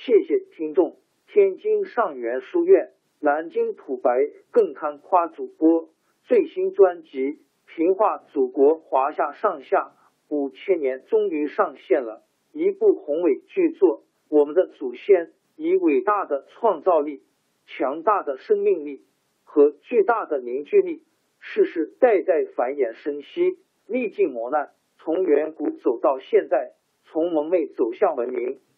谢谢听众，天津上元书院、南京土白更堪夸主播最新专辑《平化祖国华夏上下五千年》终于上线了，一部宏伟巨作。我们的祖先以伟大的创造力、强大的生命力和巨大的凝聚力，世世代代繁衍生息，历尽磨难，从远古走到现在，从蒙昧走向文明。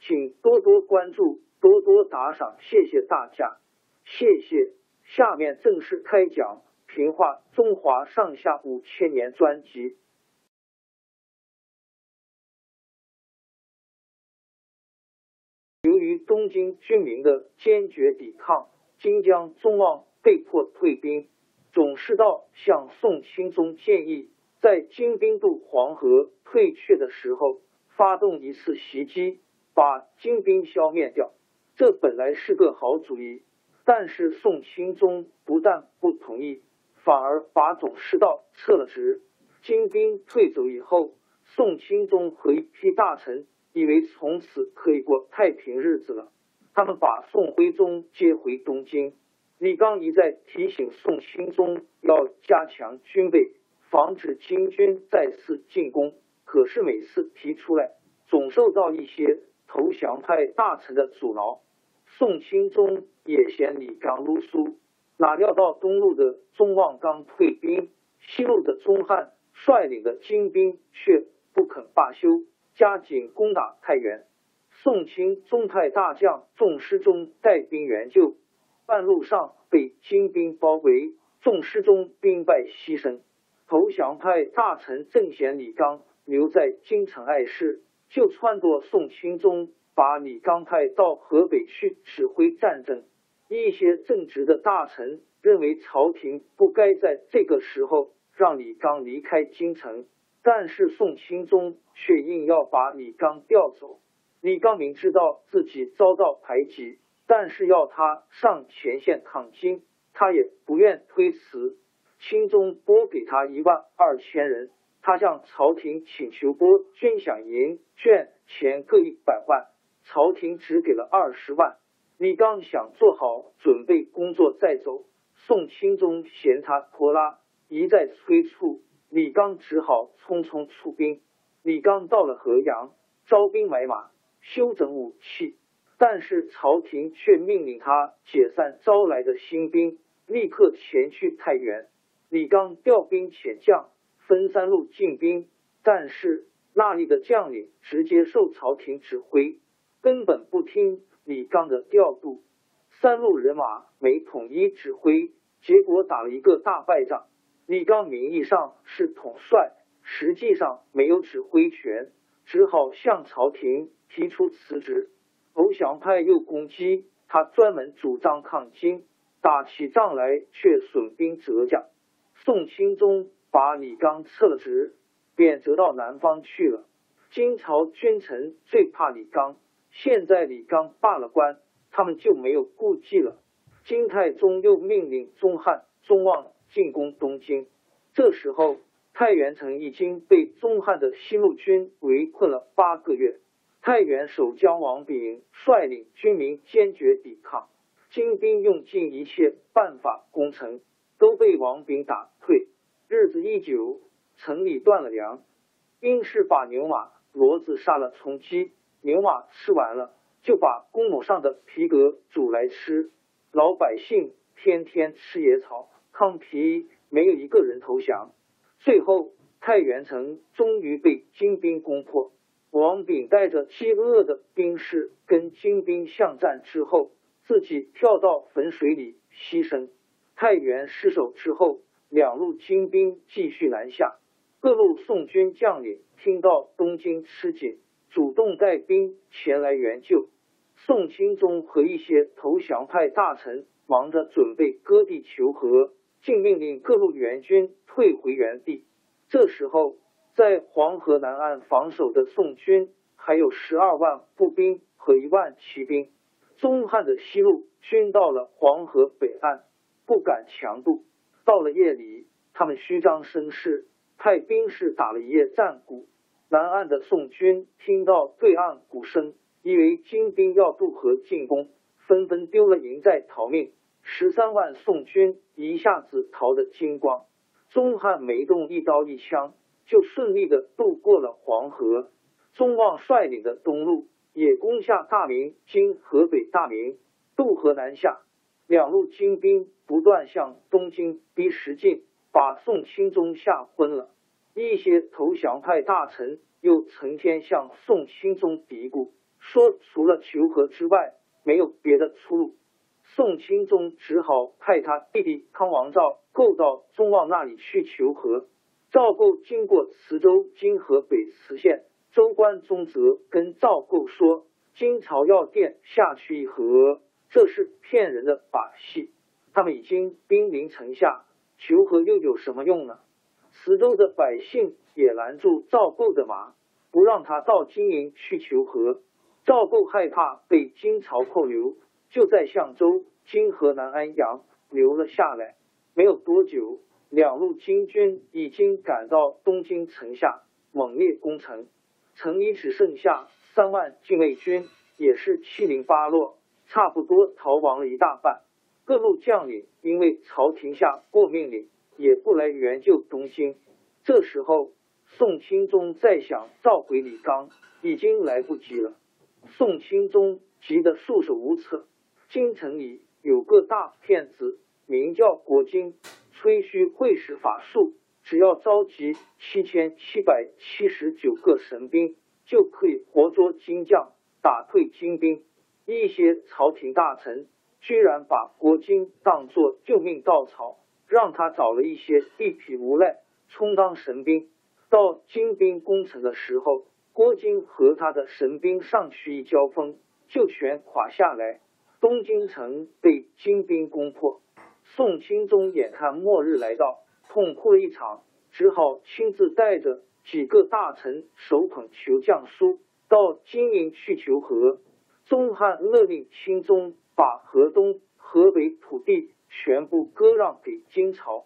请多多关注，多多打赏，谢谢大家，谢谢。下面正式开讲《评话中华上下五千年》专辑。由于东京军民的坚决抵抗，金江宗望被迫退兵。总师道向宋钦宗建议，在金兵渡黄河退却的时候，发动一次袭击。把金兵消灭掉，这本来是个好主意，但是宋钦宗不但不同意，反而把总师道撤了职。金兵退走以后，宋钦宗和一批大臣以为从此可以过太平日子了，他们把宋徽宗接回东京。李纲一再提醒宋钦宗要加强军备，防止金军再次进攻，可是每次提出来，总受到一些。投降派大臣的阻挠，宋钦宗也嫌李纲啰嗦，哪料到东路的宗望刚退兵，西路的宗翰率领的精兵却不肯罢休，加紧攻打太原。宋钦宗派大将众师中带兵援救，半路上被金兵包围，众师中兵败牺牲。投降派大臣正嫌李纲留在京城碍事。就撺掇宋钦宗把李纲派到河北去指挥战争。一些正直的大臣认为朝廷不该在这个时候让李纲离开京城，但是宋钦宗却硬要把李纲调走。李纲明知道自己遭到排挤，但是要他上前线抗金，他也不愿推辞。钦宗拨给他一万二千人。他向朝廷请求拨军饷银券钱各一百万，朝廷只给了二十万。李刚想做好准备工作再走，宋钦宗嫌他拖拉，一再催促，李刚只好匆匆出兵。李刚到了河阳，招兵买马，修整武器，但是朝廷却命令他解散招来的新兵，立刻前去太原。李刚调兵遣将。分三路进兵，但是那里的将领直接受朝廷指挥，根本不听李纲的调度。三路人马没统一指挥，结果打了一个大败仗。李纲名义上是统帅，实际上没有指挥权，只好向朝廷提出辞职。投降派又攻击他，专门主张抗金，打起仗来却损兵折将。宋钦宗。把李纲撤了职，贬谪到南方去了。金朝君臣最怕李纲，现在李纲罢了官，他们就没有顾忌了。金太宗又命令宗翰、宗望进攻东京。这时候，太原城已经被宗翰的西路军围困了八个月。太原守将王炳率领军民坚决抵抗，金兵用尽一切办法攻城，都被王炳打退。日子一久，城里断了粮，兵士把牛马骡子杀了充饥，牛马吃完了，就把公母上的皮革煮来吃。老百姓天天吃野草、糠皮，没有一个人投降。最后，太原城终于被金兵攻破。王炳带着饥饿的兵士跟金兵巷战之后，自己跳到汾水里牺牲。太原失守之后，两路金兵继续南下。各路宋军将领听到东京吃紧，主动带兵前来援救。宋钦宗和一些投降派大臣忙着准备割地求和，竟命令各路援军退回原地。这时候，在黄河南岸防守的宋军还有十二万步兵和一万骑兵。宗汉的西路军到了黄河北岸，不敢强渡。到了夜里，他们虚张声势。派兵士打了一夜战鼓，南岸的宋军听到对岸鼓声，以为金兵要渡河进攻，纷纷丢了营寨逃命。十三万宋军一下子逃得精光，宗汉没动一刀一枪，就顺利的渡过了黄河。宗望率领的东路也攻下大明（今河北大名），渡河南下。两路金兵不断向东京逼实进。把宋钦宗吓昏了，一些投降派大臣又成天向宋钦宗嘀咕，说除了求和之外没有别的出路。宋钦宗只好派他弟弟康王赵构到宗望那里去求和。赵构经过磁州（今河北磁县），州官宗泽跟赵构说：“金朝要电下去议和，这是骗人的把戏。他们已经兵临城下。”求和又有什么用呢？磁州的百姓也拦住赵构的马，不让他到金营去求和。赵构害怕被金朝扣留，就在相州（今河南安阳）留了下来。没有多久，两路金军已经赶到东京城下，猛烈攻城。城里只剩下三万禁卫军，也是七零八落，差不多逃亡了一大半。各路将领因为朝廷下过命令，也不来援救东京。这时候，宋钦宗再想召回李纲，已经来不及了。宋钦宗急得束手无策。京城里有个大骗子，名叫国金，吹嘘会使法术，只要召集七千七百七十九个神兵，就可以活捉金将，打退金兵。一些朝廷大臣。居然把郭金当作救命稻草，让他找了一些地痞无赖充当神兵。到金兵攻城的时候，郭金和他的神兵上去一交锋，就全垮下来。东京城被金兵攻破，宋钦宗眼看末日来到，痛哭了一场，只好亲自带着几个大臣，手捧求降书，到金营去求和。东汉勒令钦宗。把河东、河北土地全部割让给金朝，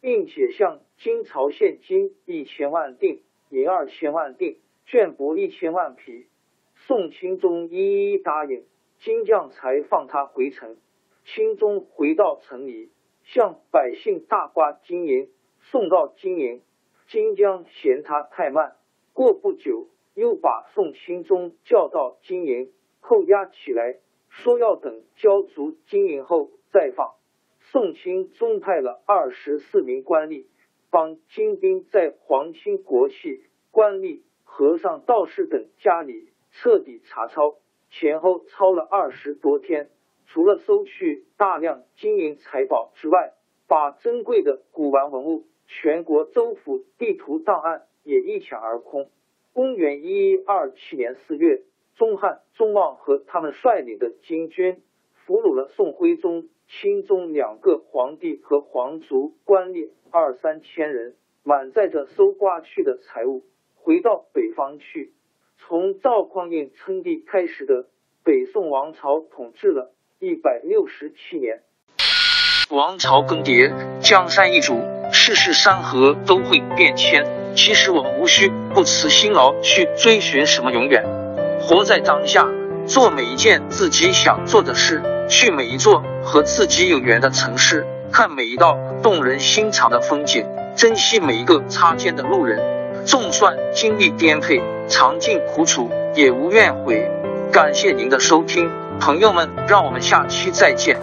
并且向金朝献金一千万锭、银二千万锭、绢帛一千万匹。宋钦宗一一答应，金将才放他回城。钦宗回到城里，向百姓大刮金银，送到金营。金将嫌他太慢，过不久又把宋钦宗叫到金营，扣押起来。说要等交足金银后再放。宋钦宗派了二十四名官吏，帮金兵在皇亲国戚、官吏、和尚、道士等家里彻底查抄，前后抄了二十多天。除了搜去大量金银财宝之外，把珍贵的古玩文物、全国州府地图档案也一抢而空。公元一二七年四月。宗汉、宗望和他们率领的金军俘虏了宋徽宗、钦宗两个皇帝和皇族官吏二三千人，满载着搜刮去的财物，回到北方去。从赵匡胤称帝开始的北宋王朝统治了一百六十七年。王朝更迭，江山易主，世事山河都会变迁。其实我们无需不辞辛劳去追寻什么永远。活在当下，做每一件自己想做的事，去每一座和自己有缘的城市，看每一道动人心肠的风景，珍惜每一个擦肩的路人。纵算经历颠沛，尝尽苦楚，也无怨悔。感谢您的收听，朋友们，让我们下期再见。